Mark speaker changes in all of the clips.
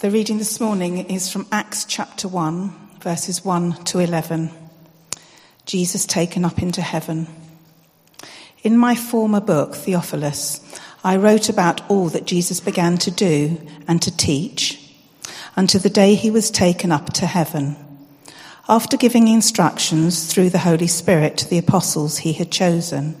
Speaker 1: The reading this morning is from Acts chapter 1, verses 1 to 11. Jesus taken up into heaven. In my former book, Theophilus, I wrote about all that Jesus began to do and to teach until the day he was taken up to heaven, after giving instructions through the Holy Spirit to the apostles he had chosen.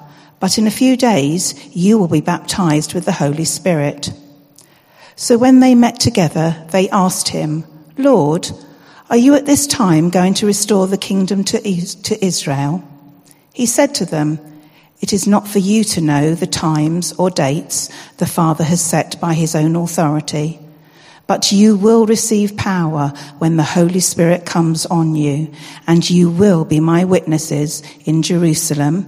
Speaker 1: but in a few days you will be baptized with the Holy Spirit. So when they met together, they asked him, Lord, are you at this time going to restore the kingdom to, Israel? He said to them, It is not for you to know the times or dates the Father has set by his own authority, but you will receive power when the Holy Spirit comes on you, and you will be my witnesses in Jerusalem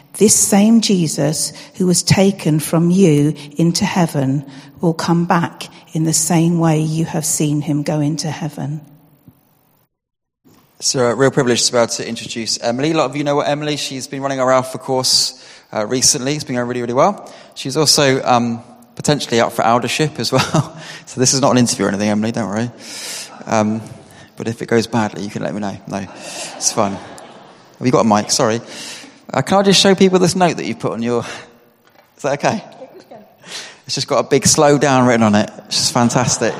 Speaker 1: This same Jesus who was taken from you into heaven will come back in the same way you have seen him go into heaven.
Speaker 2: It's a real privilege to be able to introduce Emily. A lot of you know what Emily. She's been running our Alpha course uh, recently. It's been going really, really well. She's also um, potentially up for eldership as well. so this is not an interview or anything, Emily. Don't worry. Um, but if it goes badly, you can let me know. No, it's fun. Have you got a mic? Sorry. Uh, can I just show people this note that you put on your. Is that okay? It's just got a big slow down written on it. It's just fantastic.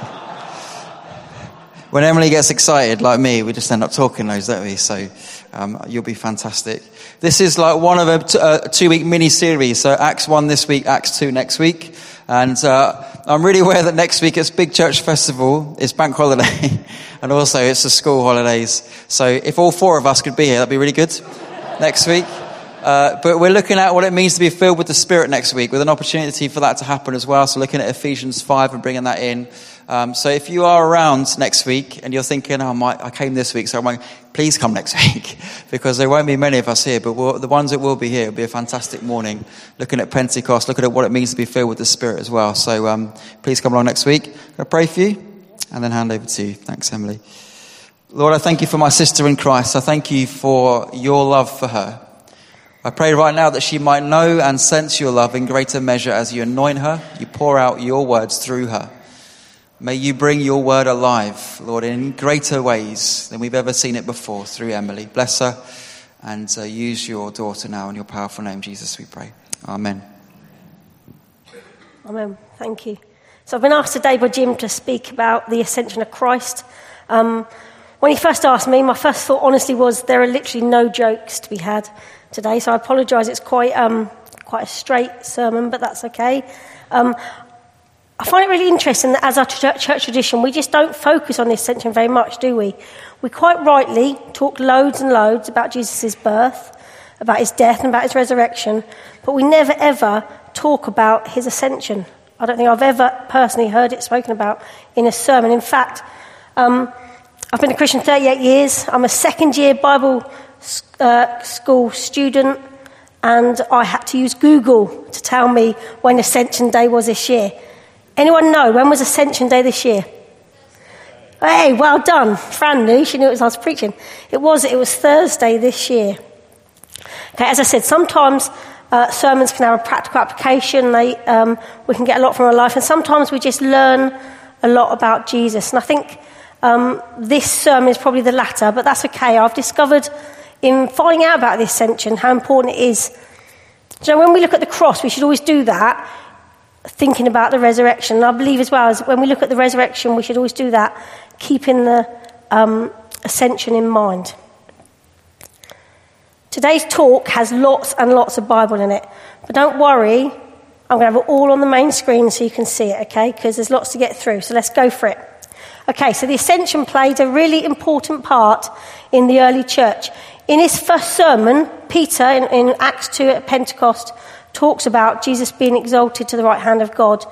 Speaker 2: When Emily gets excited, like me, we just end up talking loads, don't we? So um, you'll be fantastic. This is like one of a, a two week mini series. So Acts 1 this week, Acts 2 next week. And uh, I'm really aware that next week it's Big Church Festival, it's bank holiday, and also it's the school holidays. So if all four of us could be here, that'd be really good next week. Uh, but we're looking at what it means to be filled with the Spirit next week, with an opportunity for that to happen as well. So looking at Ephesians 5 and bringing that in. Um, so if you are around next week and you're thinking, oh, my, I came this week, so I'm like, please come next week, because there won't be many of us here, but we'll, the ones that will be here will be a fantastic morning, looking at Pentecost, looking at what it means to be filled with the Spirit as well. So um, please come along next week. I'm going to pray for you and then hand over to you. Thanks, Emily. Lord, I thank you for my sister in Christ. I thank you for your love for her. I pray right now that she might know and sense your love in greater measure as you anoint her, you pour out your words through her. May you bring your word alive, Lord, in greater ways than we've ever seen it before through Emily. Bless her and uh, use your daughter now in your powerful name, Jesus, we pray. Amen.
Speaker 3: Amen. Thank you. So I've been asked today by Jim to speak about the ascension of Christ. Um, when he first asked me, my first thought honestly was there are literally no jokes to be had today, so I apologise. It's quite, um, quite a straight sermon, but that's okay. Um, I find it really interesting that as our church, tradition, we just don't focus on this ascension very much, do we? We quite rightly talk loads and loads about Jesus' birth, about his death, and about his resurrection, but we never ever talk about his ascension. I don't think I've ever personally heard it spoken about in a sermon. In fact, um, I've been a Christian 38 years. I'm a second year Bible uh, school student, and I had to use Google to tell me when Ascension Day was this year. Anyone know when was Ascension Day this year? Hey, well done. Fran knew. She knew it was I was preaching. It was. It was Thursday this year. Okay, as I said, sometimes uh, sermons can have a practical application. They, um, we can get a lot from our life, and sometimes we just learn a lot about Jesus. And I think um, this sermon is probably the latter, but that's okay. I've discovered in finding out about the ascension how important it is. So when we look at the cross, we should always do that, thinking about the resurrection. And I believe as well as when we look at the resurrection, we should always do that, keeping the, um, ascension in mind. Today's talk has lots and lots of Bible in it, but don't worry, I'm going to have it all on the main screen so you can see it, okay? Because there's lots to get through, so let's go for it. Okay, so the ascension played a really important part in the early church. In his first sermon, Peter, in, in Acts 2 at Pentecost, talks about Jesus being exalted to the right hand of God.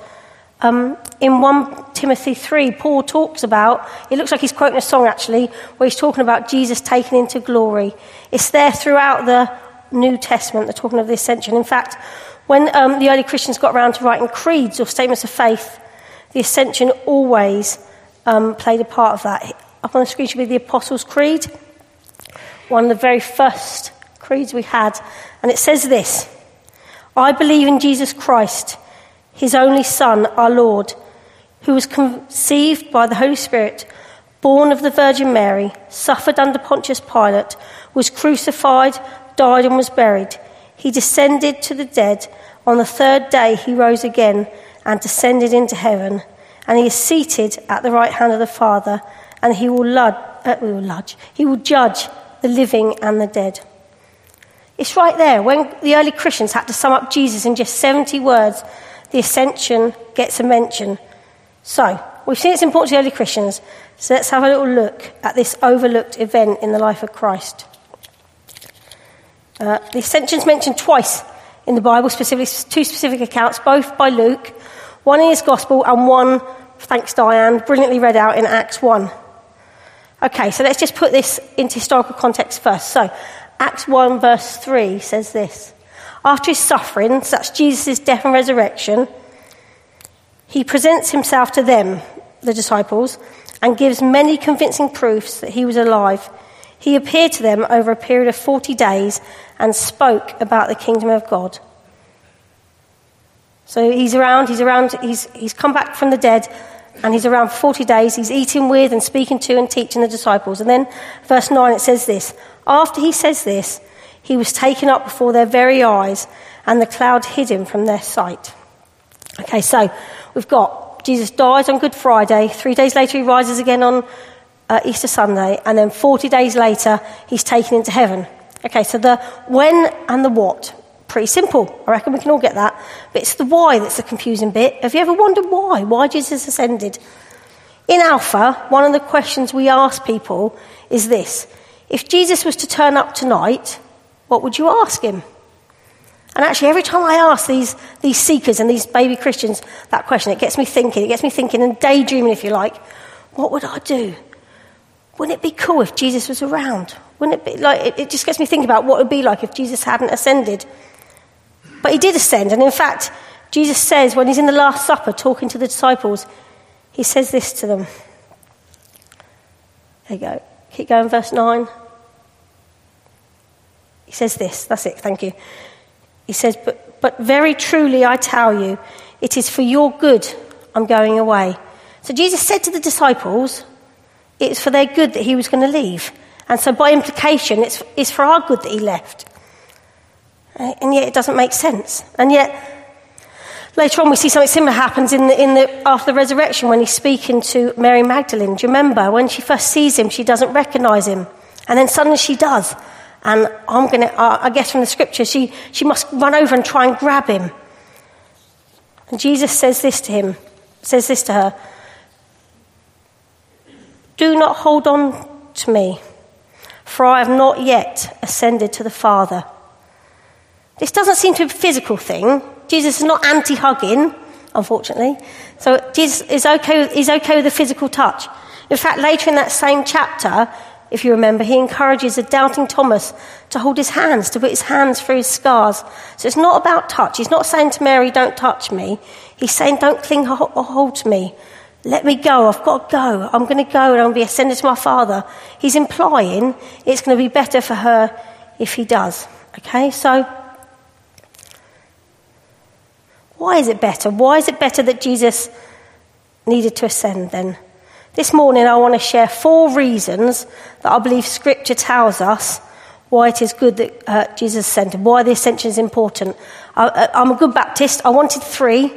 Speaker 3: Um, in 1 Timothy 3, Paul talks about, it looks like he's quoting a song actually, where he's talking about Jesus taken into glory. It's there throughout the New Testament, they're talking of the ascension. In fact, when um, the early Christians got around to writing creeds or statements of faith, the ascension always um, played a part of that. Up on the screen should be the Apostles' Creed, one of the very first creeds we had. And it says this I believe in Jesus Christ, his only Son, our Lord, who was conceived by the Holy Spirit, born of the Virgin Mary, suffered under Pontius Pilate, was crucified, died, and was buried. He descended to the dead. On the third day, he rose again and descended into heaven and he is seated at the right hand of the Father, and he will, lud, uh, will he will judge the living and the dead. It's right there. When the early Christians had to sum up Jesus in just 70 words, the ascension gets a mention. So, we've seen it's important to the early Christians, so let's have a little look at this overlooked event in the life of Christ. Uh, the ascension is mentioned twice in the Bible, specifically two specific accounts, both by Luke, one in his Gospel and one thanks Diane, brilliantly read out in Acts 1. Okay, so let's just put this into historical context first. So, Acts 1, verse 3 says this After his suffering, such Jesus' death and resurrection, he presents himself to them, the disciples, and gives many convincing proofs that he was alive. He appeared to them over a period of 40 days and spoke about the kingdom of God. So he's around, he's around, he's, he's come back from the dead, and he's around 40 days. He's eating with and speaking to and teaching the disciples. And then, verse 9, it says this After he says this, he was taken up before their very eyes, and the cloud hid him from their sight. Okay, so we've got Jesus dies on Good Friday. Three days later, he rises again on uh, Easter Sunday. And then 40 days later, he's taken into heaven. Okay, so the when and the what Pretty simple. I reckon we can all get that. But it's the why that's the confusing bit. Have you ever wondered why? Why Jesus ascended? In Alpha, one of the questions we ask people is this If Jesus was to turn up tonight, what would you ask him? And actually, every time I ask these, these seekers and these baby Christians that question, it gets me thinking. It gets me thinking and daydreaming, if you like. What would I do? Wouldn't it be cool if Jesus was around? Wouldn't it be like, it, it just gets me thinking about what it would be like if Jesus hadn't ascended. But he did ascend. And in fact, Jesus says when he's in the Last Supper talking to the disciples, he says this to them. There you go. Keep going, verse 9. He says this. That's it. Thank you. He says, But, but very truly I tell you, it is for your good I'm going away. So Jesus said to the disciples, it's for their good that he was going to leave. And so by implication, it's, it's for our good that he left. Uh, and yet it doesn't make sense. And yet, later on, we see something similar happens in the, in the, after the resurrection when he's speaking to Mary Magdalene. Do you remember? When she first sees him, she doesn't recognize him. And then suddenly she does. And I'm going to, I guess from the scripture, she, she must run over and try and grab him. And Jesus says this to him, says this to her Do not hold on to me, for I have not yet ascended to the Father. This doesn't seem to be a physical thing. Jesus is not anti hugging, unfortunately. So Jesus is okay, okay with the physical touch. In fact, later in that same chapter, if you remember, he encourages a doubting Thomas to hold his hands, to put his hands through his scars. So it's not about touch. He's not saying to Mary, don't touch me. He's saying, don't cling or hold to me. Let me go. I've got to go. I'm going to go and I'm going to be ascended to my Father. He's implying it's going to be better for her if he does. Okay, so why is it better? Why is it better that Jesus needed to ascend then? This morning, I want to share four reasons that I believe Scripture tells us why it is good that uh, Jesus ascended, why the ascension is important. I, am a good Baptist. I wanted three.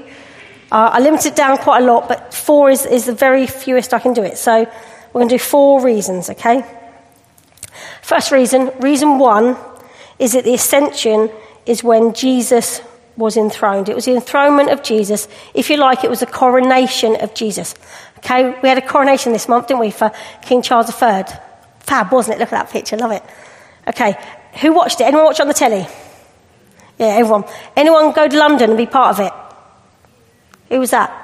Speaker 3: Uh, I limited it down quite a lot, but four is, is the very fewest I can do it. So we're going to do four reasons, okay? First reason, reason one, is that the ascension is when Jesus was enthroned. It was the enthronement of Jesus. If you like, it was a coronation of Jesus. Okay, we had a coronation this month, didn't we, for King Charles III? Fab, wasn't it? Look at that picture, love it. Okay, who watched it? Anyone watch it on the telly? Yeah, everyone. Anyone go to London and be part of it? Who was that?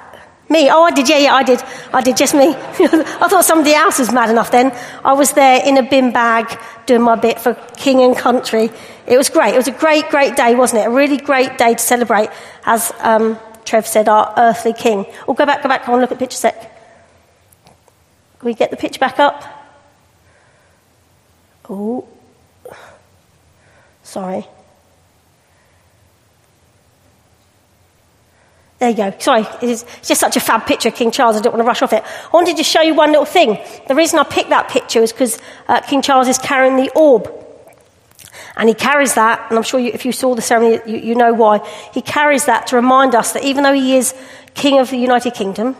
Speaker 3: Me? Oh, I did. Yeah, yeah, I did. I did. Just me. I thought somebody else was mad enough then. I was there in a bin bag doing my bit for king and country. It was great. It was a great, great day, wasn't it? A really great day to celebrate, as um, Trev said, our earthly king. Oh, go back, go back. Come on, look at the picture sec. Can we get the picture back up? Oh, sorry. There you go. Sorry, it's just such a fab picture of King Charles. I don't want to rush off it. I wanted to show you one little thing. The reason I picked that picture is because uh, King Charles is carrying the orb. And he carries that, and I'm sure you, if you saw the ceremony, you, you know why. He carries that to remind us that even though he is King of the United Kingdom,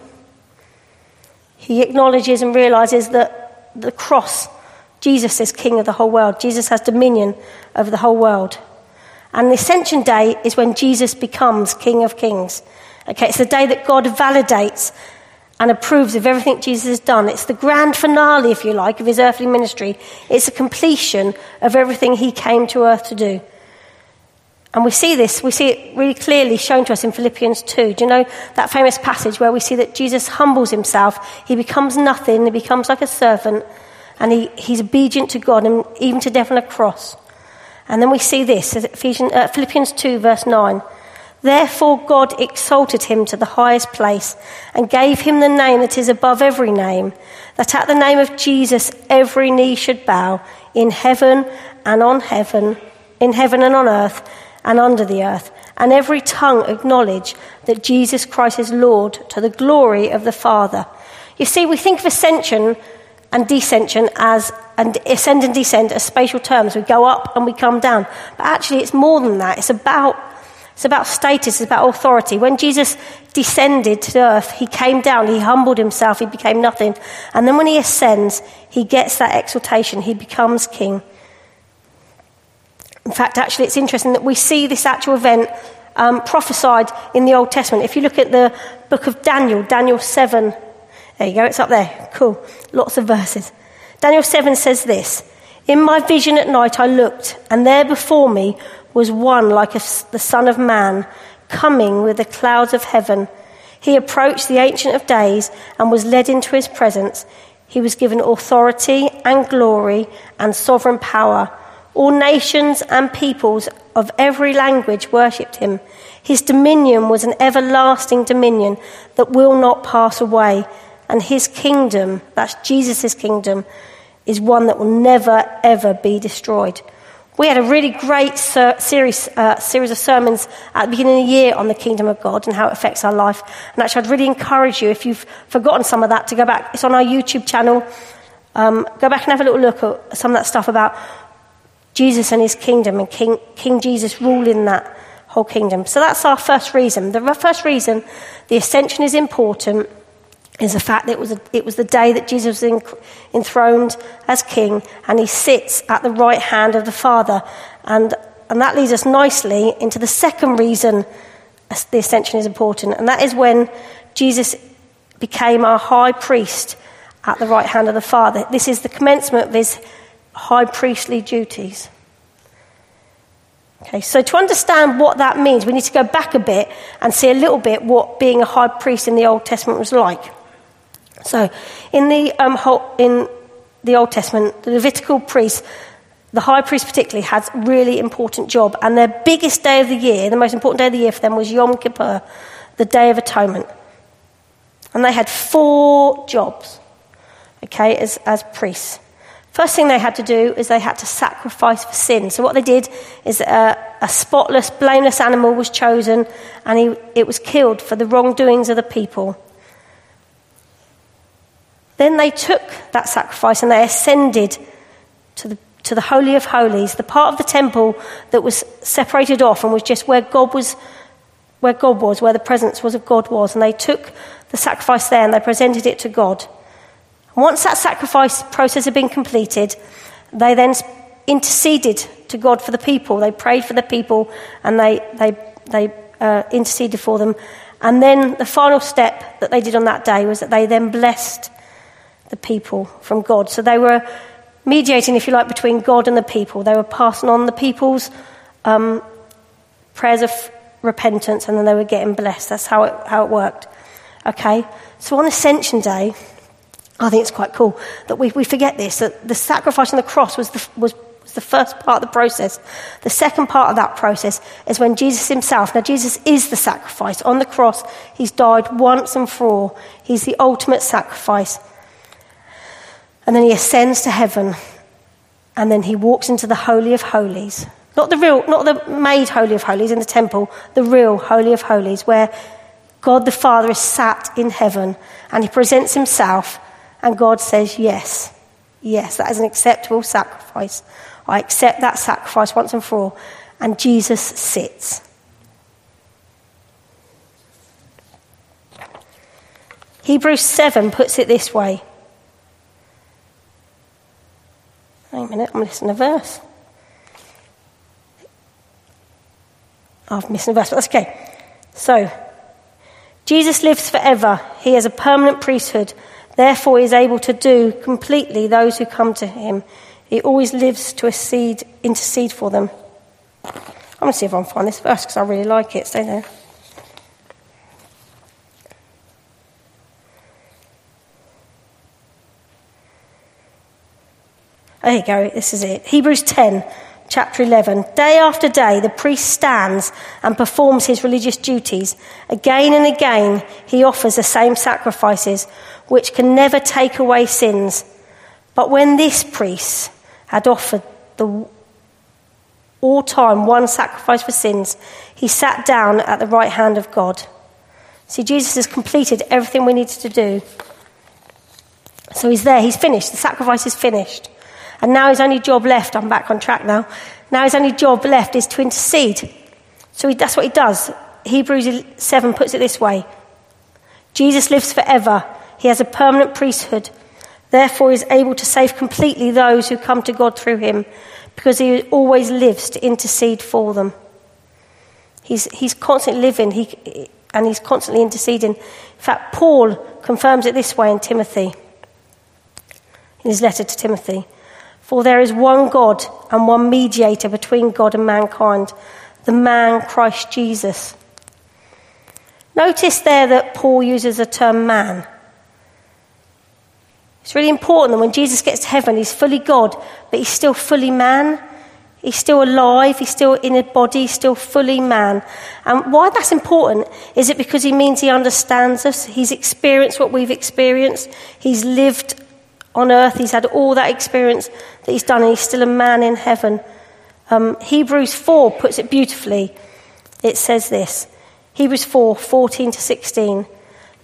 Speaker 3: he acknowledges and realizes that the cross, Jesus is King of the whole world. Jesus has dominion over the whole world. And the Ascension Day is when Jesus becomes King of Kings. Okay, it's the day that God validates and approves of everything Jesus has done. It's the grand finale, if you like, of his earthly ministry. It's a completion of everything he came to earth to do. And we see this, we see it really clearly shown to us in Philippians 2. Do you know that famous passage where we see that Jesus humbles himself? He becomes nothing, he becomes like a servant, and he, he's obedient to God and even to death on a cross. And then we see this, Ephesians, uh, Philippians 2, verse 9. Therefore, God exalted him to the highest place and gave him the name that is above every name, that at the name of Jesus every knee should bow in heaven and on heaven, in heaven and on earth and under the earth, and every tongue acknowledge that Jesus Christ is Lord to the glory of the Father. You see, we think of ascension and descension as and ascend and descend as spatial terms. We go up and we come down. But actually, it's more than that. It's about it's about status, it's about authority. When Jesus descended to earth, he came down, he humbled himself, he became nothing. And then when he ascends, he gets that exaltation, he becomes king. In fact, actually, it's interesting that we see this actual event um, prophesied in the Old Testament. If you look at the book of Daniel, Daniel 7, there you go, it's up there. Cool. Lots of verses. Daniel 7 says this In my vision at night I looked, and there before me was one like a, the Son of Man, coming with the clouds of heaven. He approached the Ancient of Days and was led into his presence. He was given authority and glory and sovereign power. All nations and peoples of every language worshipped him. His dominion was an everlasting dominion that will not pass away, and his kingdom, that's Jesus' kingdom, is one that will never ever be destroyed. We had a really great ser- series, uh, series of sermons at the beginning of the year on the kingdom of God and how it affects our life. And actually, I'd really encourage you, if you've forgotten some of that, to go back. It's on our YouTube channel. Um, go back and have a little look at some of that stuff about Jesus and his kingdom and King, King Jesus ruling that whole kingdom. So that's our first reason. The first reason the ascension is important is the fact that it was, a, it was the day that Jesus was enthroned as king and he sits at the right hand of the Father. And, and that leads us nicely into the second reason the ascension is important, and that is when Jesus became our high priest at the right hand of the Father. This is the commencement of his high priestly duties. Okay, so to understand what that means, we need to go back a bit and see a little bit what being a high priest in the Old Testament was like. So, in the, um, whole, in the Old Testament, the Levitical priests, the high priest particularly, had a really important job. And their biggest day of the year, the most important day of the year for them, was Yom Kippur, the Day of Atonement. And they had four jobs, okay, as, as priests. First thing they had to do is they had to sacrifice for sin. So what they did is a, a spotless, blameless animal was chosen, and he, it was killed for the wrongdoings of the people. Then they took that sacrifice and they ascended to the, to the Holy of Holies, the part of the temple that was separated off and was just where God was, where God was, where the presence was of God was. And they took the sacrifice there and they presented it to God. Once that sacrifice process had been completed, They then interceded to God for the people. They prayed for the people and they, they, they uh, interceded for them. And then the final step that they did on that day was that they then blessed the people from God. So they were mediating, if you like, between God and the people. They were passing on the people's um, prayers of repentance and then they were getting blessed. That's how it, how it worked. Okay? So on Ascension Day, I think it's quite cool that we, we forget this that the sacrifice on the cross was the, was, was the first part of the process. The second part of that process is when Jesus himself, now Jesus is the sacrifice. On the cross, he's died once and for all. He's the ultimate sacrifice. And then he ascends to heaven. And then he walks into the Holy of Holies. Not the real, not the made Holy of Holies in the temple, the real Holy of Holies, where God the Father is sat in heaven and he presents himself, and God says, Yes, yes, that is an acceptable sacrifice. I accept that sacrifice once and for all. And Jesus sits. Hebrews 7 puts it this way Wait minute, I'm missing a verse. I've missed a verse, but that's okay. So, Jesus lives forever. He has a permanent priesthood. Therefore, he is able to do completely those who come to him. He always lives to intercede for them. I'm going to see if I can find this verse because I really like it. Stay there. There you go, this is it. Hebrews 10, chapter 11. Day after day, the priest stands and performs his religious duties. Again and again, he offers the same sacrifices, which can never take away sins. But when this priest had offered the all time one sacrifice for sins, he sat down at the right hand of God. See, Jesus has completed everything we needed to do. So he's there, he's finished. The sacrifice is finished. And now his only job left, I'm back on track now. Now his only job left is to intercede. So he, that's what he does. Hebrews 7 puts it this way Jesus lives forever, he has a permanent priesthood. Therefore, he is able to save completely those who come to God through him, because he always lives to intercede for them. He's, he's constantly living he, and he's constantly interceding. In fact, Paul confirms it this way in Timothy, in his letter to Timothy. For there is one God and one mediator between God and mankind, the man Christ Jesus. Notice there that Paul uses the term man. It's really important that when Jesus gets to heaven, he's fully God, but he's still fully man. He's still alive, he's still in a body, he's still fully man. And why that's important is it because he means he understands us, he's experienced what we've experienced, he's lived on earth. He's had all that experience that he's done, and he's still a man in heaven. Um, Hebrews 4 puts it beautifully. It says this Hebrews 4 14 to 16.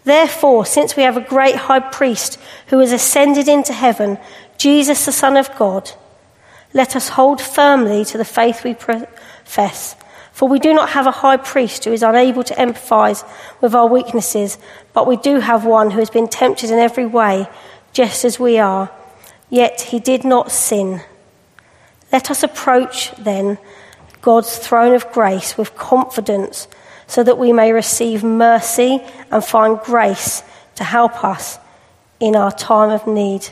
Speaker 3: Therefore, since we have a great high priest who has ascended into heaven, Jesus, the Son of God, let us hold firmly to the faith we profess. For we do not have a high priest who is unable to empathize with our weaknesses, but we do have one who has been tempted in every way just as we are, yet he did not sin. Let us approach then God's throne of grace with confidence so that we may receive mercy and find grace to help us in our time of need.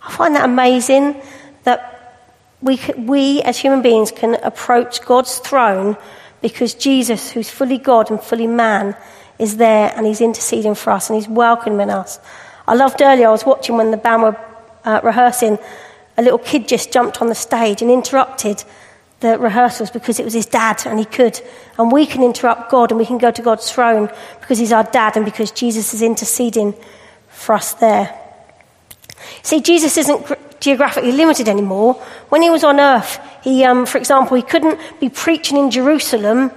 Speaker 3: I find that amazing that we, we as human beings can approach God's throne because Jesus, who's fully God and fully man, is there and he's interceding for us and he's welcoming us. I loved earlier, I was watching when the band were uh, rehearsing, a little kid just jumped on the stage and interrupted the rehearsals because it was his dad and he could. And we can interrupt God and we can go to God's throne because he's our dad and because Jesus is interceding for us there. See, Jesus isn't geographically limited anymore. When he was on earth, he, um, for example, he couldn't be preaching in Jerusalem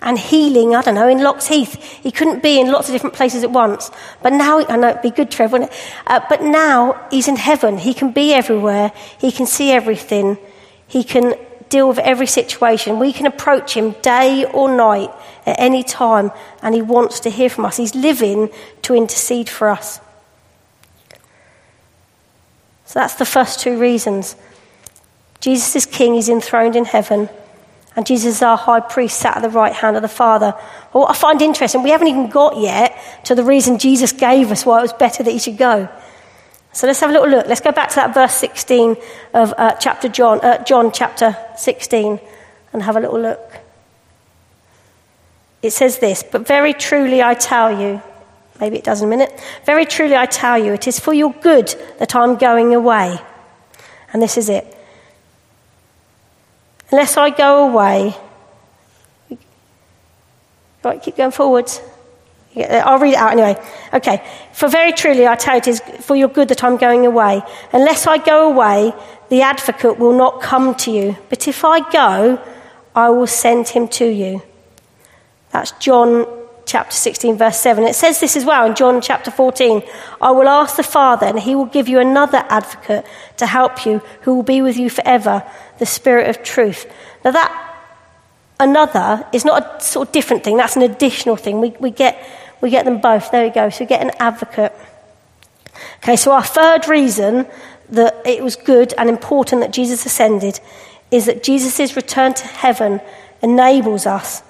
Speaker 3: and healing, I don't know, in Locks Heath. He couldn't be in lots of different places at once. But now, I know it'd be good, Trevor, uh, but now he's in heaven. He can be everywhere. He can see everything. He can deal with every situation. We can approach him day or night at any time, and he wants to hear from us. He's living to intercede for us. So that's the first two reasons. Jesus is king, he's enthroned in heaven, and Jesus is our high priest sat at the right hand of the Father. But what I find interesting, we haven't even got yet to the reason Jesus gave us why it was better that he should go. So let's have a little look. Let's go back to that verse 16 of uh, chapter John, uh, John chapter 16 and have a little look. It says this, but very truly I tell you, maybe it does in a minute, very truly I tell you, it is for your good that I'm going away. And this is it. Unless I go away, right, keep going forwards. I'll read it out anyway. Okay. For very truly I tell you, it is for your good that I'm going away. Unless I go away, the advocate will not come to you. But if I go, I will send him to you. That's John chapter 16, verse 7. It says this as well in John chapter 14 I will ask the Father, and he will give you another advocate to help you, who will be with you forever, the Spirit of truth. Now, that another is not a sort of different thing, that's an additional thing. We, we, get, we get them both. There we go. So we get an advocate. Okay, so our third reason that it was good and important that Jesus ascended is that Jesus' return to heaven enables us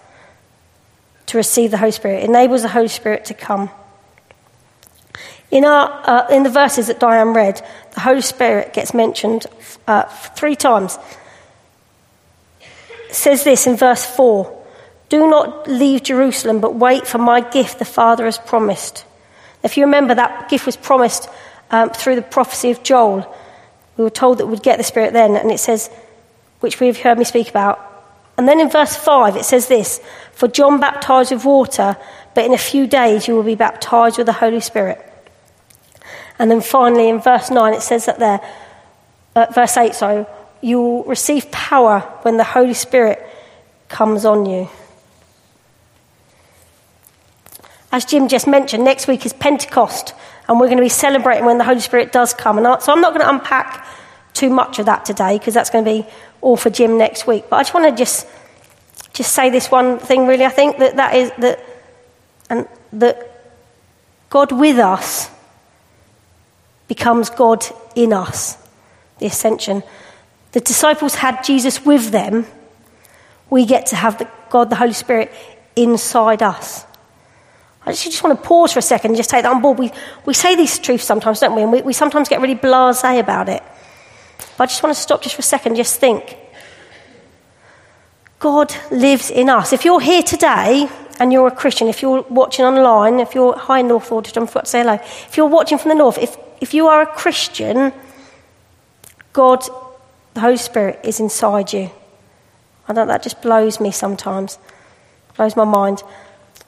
Speaker 3: to receive the Holy Spirit, enables the Holy Spirit to come. In, our, uh, in the verses that Diane read, the Holy Spirit gets mentioned uh, three times. It says this in verse 4 Do not leave Jerusalem, but wait for my gift the Father has promised. If you remember, that gift was promised um, through the prophecy of Joel. We were told that we'd get the Spirit then, and it says, which we've heard me speak about. And then in verse 5, it says this For John baptized with water, but in a few days you will be baptized with the Holy Spirit. And then finally, in verse 9, it says that there, uh, verse 8, sorry, you will receive power when the Holy Spirit comes on you. As Jim just mentioned, next week is Pentecost, and we're going to be celebrating when the Holy Spirit does come. And so I'm not going to unpack too much of that today because that's going to be all for Jim next week. But I just want to just just say this one thing. Really, I think that that is that, and that God with us becomes God in us. The ascension. The disciples had Jesus with them. We get to have the, God, the Holy Spirit, inside us. I just, just want to pause for a second and just take that on board. We, we say these truths sometimes, don't we? And we, we sometimes get really blase about it. But I just want to stop just for a second, just think. God lives in us. If you're here today and you're a Christian, if you're watching online, if you're High North Auditorium, I forgot to say hello. If you're watching from the north, if, if you are a Christian, God the Holy Spirit is inside you. I know that just blows me sometimes, blows my mind.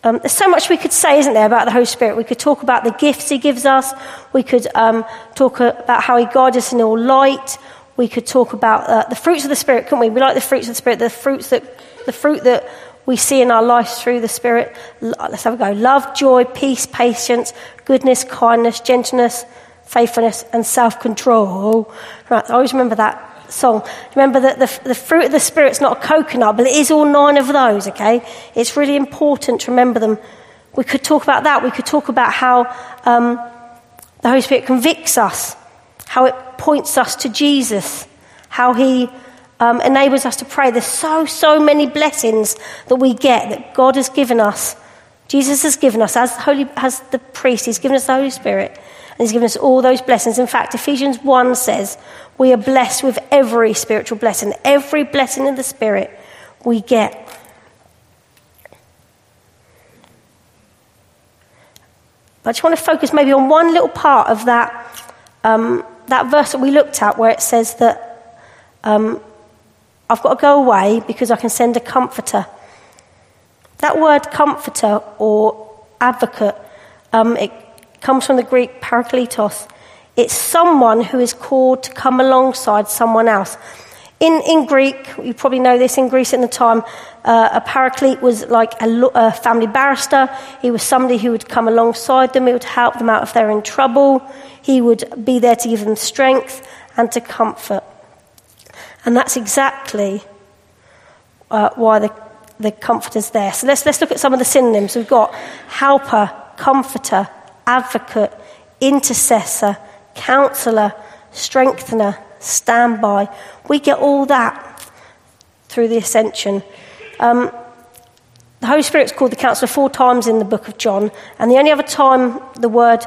Speaker 3: Um, there's so much we could say, isn't there, about the Holy Spirit? We could talk about the gifts He gives us. We could um, talk about how He guides us in all light. We could talk about uh, the fruits of the Spirit, couldn't we? We like the fruits of the Spirit, the fruits that, the fruit that we see in our lives through the Spirit. Let's have a go. Love, joy, peace, patience, goodness, kindness, gentleness, faithfulness, and self-control. Right, I always remember that song. Remember that the, the fruit of the Spirit's not a coconut, but it is all nine of those, okay? It's really important to remember them. We could talk about that. We could talk about how um, the Holy Spirit convicts us, how it points us to Jesus, how He um, enables us to pray. There's so, so many blessings that we get that God has given us. Jesus has given us, as, the Holy, as the priest, He's given us the Holy Spirit. And He's given us all those blessings. In fact, Ephesians 1 says, we are blessed with every spiritual blessing. Every blessing in the Spirit we get. But I just want to focus maybe on one little part of that, um, that verse that we looked at where it says that um, I've got to go away because I can send a comforter. That word comforter or advocate, um, it comes from the Greek parakletos. It's someone who is called to come alongside someone else. In, in Greek, you probably know this, in Greece at the time, uh, a paraclete was like a, a, family barrister. He was somebody who would come alongside them, he would help them out if they're in trouble, he would be there to give them strength and to comfort. And that's exactly uh, why the, the comforter's there. So let's, let's look at some of the synonyms. We've got helper, comforter, advocate, intercessor, counselor, strengthener, standby. We get all that through the ascension. Um, the Holy Spirit's called the counselor four times in the book of John, and the only other time the word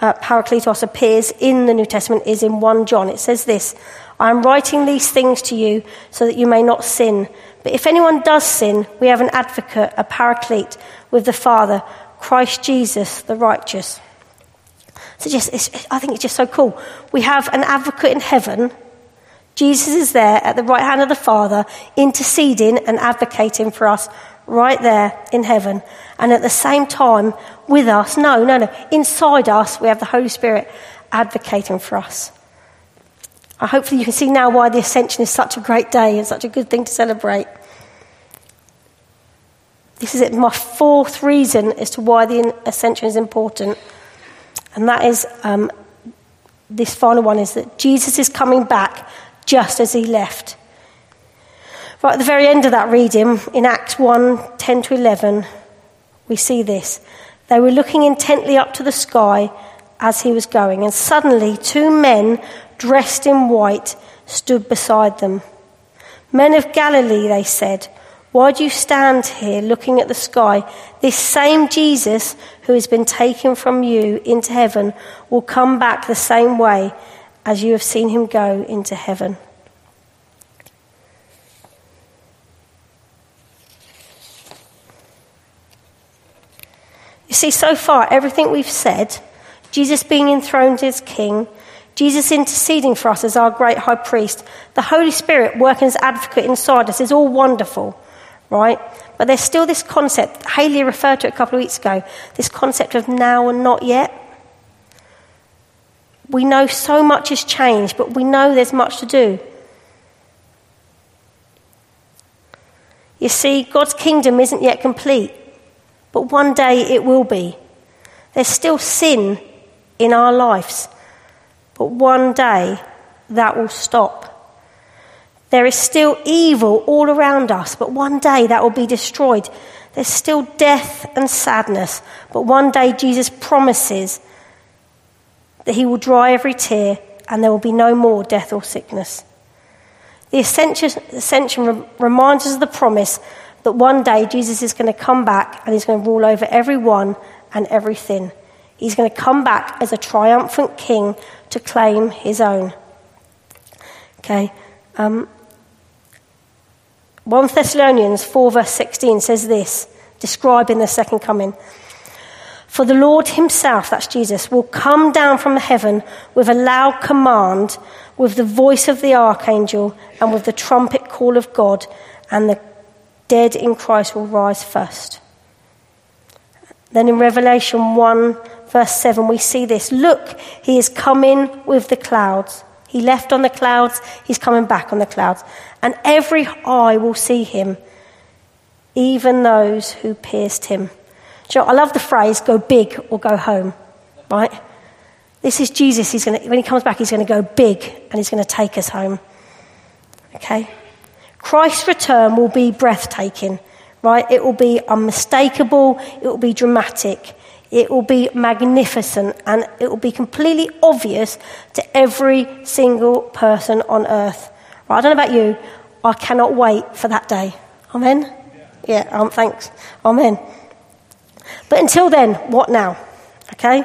Speaker 3: uh, Parakletos appears in the New Testament is in 1 John. It says this I am writing these things to you so that you may not sin. But if anyone does sin, we have an advocate, a paraclete, with the Father, Christ Jesus, the righteous. So just, I think it's just so cool. We have an advocate in heaven. Jesus is there at the right hand of the Father, interceding and advocating for us right there in heaven. And at the same time, with us, no, no, no, inside us, we have the Holy Spirit advocating for us. I hopefully you can see now why the ascension is such a great day and such a good thing to celebrate. This is my fourth reason as to why the ascension is important. And that is um, this final one is that Jesus is coming back just as he left. Right at the very end of that reading, in Acts 1 10 to 11, we see this. They were looking intently up to the sky as he was going, and suddenly two men dressed in white stood beside them. Men of Galilee, they said, why do you stand here looking at the sky? This same Jesus who has been taken from you into heaven will come back the same way as you have seen him go into heaven. You see, so far, everything we've said, Jesus being enthroned as king, Jesus interceding for us as our great high priest, the Holy Spirit working as advocate inside us is all wonderful right? But there's still this concept, Haley referred to it a couple of weeks ago, this concept of now and not yet. We know so much has changed, but we know there's much to do. You see, God's kingdom isn't yet complete, but one day it will be. There's still sin in our lives, but one day that will stop. There is still evil all around us, but one day that will be destroyed. There's still death and sadness, but one day Jesus promises that he will dry every tear and there will be no more death or sickness. The ascension, ascension reminds us of the promise that one day Jesus is going to come back and he's going to rule over everyone and everything. He's going to come back as a triumphant king to claim his own. Okay. Um, 1 Thessalonians 4, verse 16 says this, describing the second coming. For the Lord himself, that's Jesus, will come down from heaven with a loud command, with the voice of the archangel, and with the trumpet call of God, and the dead in Christ will rise first. Then in Revelation 1, verse 7, we see this Look, he is coming with the clouds he left on the clouds, he's coming back on the clouds. And every eye will see him, even those who pierced him. You know, I love the phrase, go big or go home, right? This is Jesus. He's gonna, when he comes back, he's going to go big and he's going to take us home. Okay? Christ's return will be breathtaking, right? It will be unmistakable, it will be dramatic. It will be magnificent and it will be completely obvious to every single person on earth. Right, I don't know about you, I cannot wait for that day. Amen? Yeah, um, thanks. Amen. But until then, what now? Okay?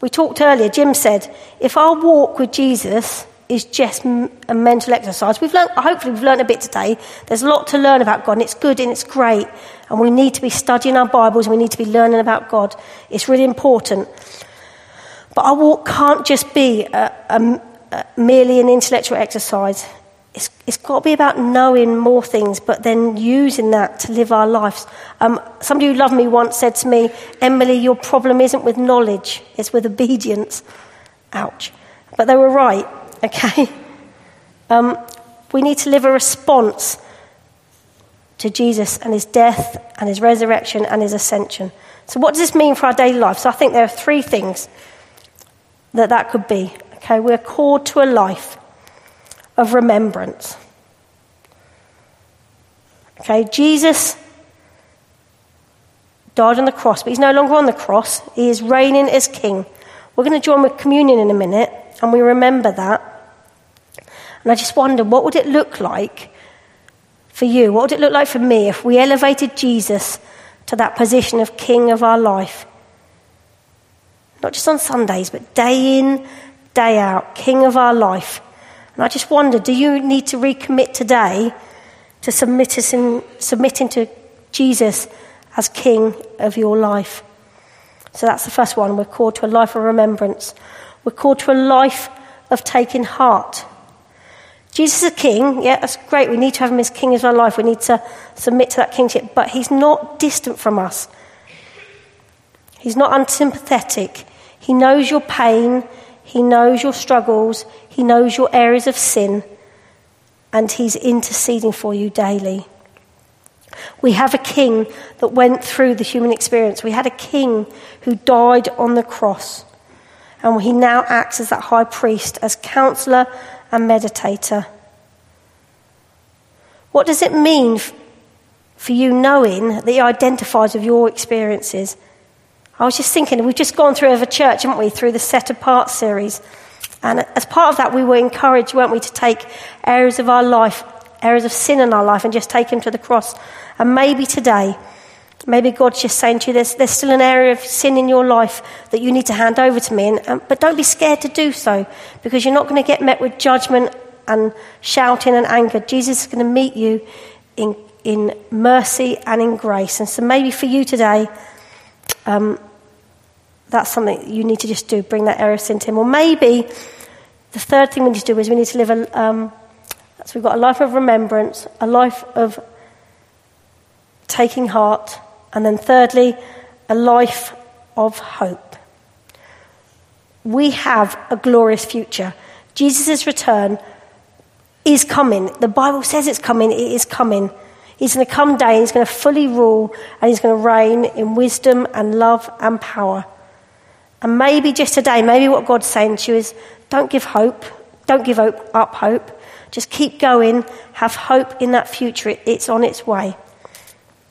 Speaker 3: We talked earlier, Jim said, if our walk with Jesus is just a mental exercise. We've learned, hopefully, we've learned a bit today. There's a lot to learn about God, and it's good and it's great. And we need to be studying our Bibles, and we need to be learning about God. It's really important. But our walk can't just be a, a, a, merely an intellectual exercise. It's, it's got to be about knowing more things, but then using that to live our lives. Um, somebody who loved me once said to me, Emily, your problem isn't with knowledge, it's with obedience. Ouch. But they were right. Okay? Um, we need to live a response to Jesus and his death and his resurrection and his ascension. So, what does this mean for our daily life? So, I think there are three things that that could be. Okay, we're called to a life of remembrance. Okay, Jesus died on the cross, but he's no longer on the cross. He is reigning as king. We're going to join with communion in a minute. and we remember that. And I just wonder, what would it look like for you? What would it look like for me if we elevated Jesus to that position of king of our life? Not just on Sundays, but day in, day out, king of our life. And I just wonder, do you need to recommit today to submitting to Jesus as king of your life? So that's the first one. We're called to a life of remembrance. We're called to a life of taking heart. Jesus is king. Yeah, that's great. We need to have him as king of our life. We need to submit to that kingship. But he's not distant from us. He's not unsympathetic. He knows your pain. He knows your struggles. He knows your areas of sin. And he's interceding for you daily. We have a king that went through the human experience. We had a king who died on the cross. And he now acts as that high priest, as counselor and meditator. What does it mean for you knowing that he identifies with your experiences? I was just thinking, we've just gone through as a church, haven't we, through the Set Apart series. And as part of that, we were encouraged, weren't we, to take areas of our life, areas of sin in our life, and just take them to the cross. And maybe today, maybe God's just saying to you, there's, there's still an area of sin in your life that you need to hand over to me. And, um, but don't be scared to do so, because you're not going to get met with judgment and shouting and anger. Jesus is going to meet you in, in mercy and in grace. And so maybe for you today, um, that's something you need to just do, bring that area of sin to Him. Or maybe the third thing we need to do is we need to live a, um, so we've got a life of remembrance, a life of taking heart, and then thirdly, a life of hope. We have a glorious future. Jesus' return is coming. The Bible says it's coming, it is coming. He's going to come down, he's going to fully rule, and he's going to reign in wisdom and love and power. And maybe just today, maybe what God's saying to you is don't give hope, don't give up hope. Just keep going, have hope in that future. It's on its way.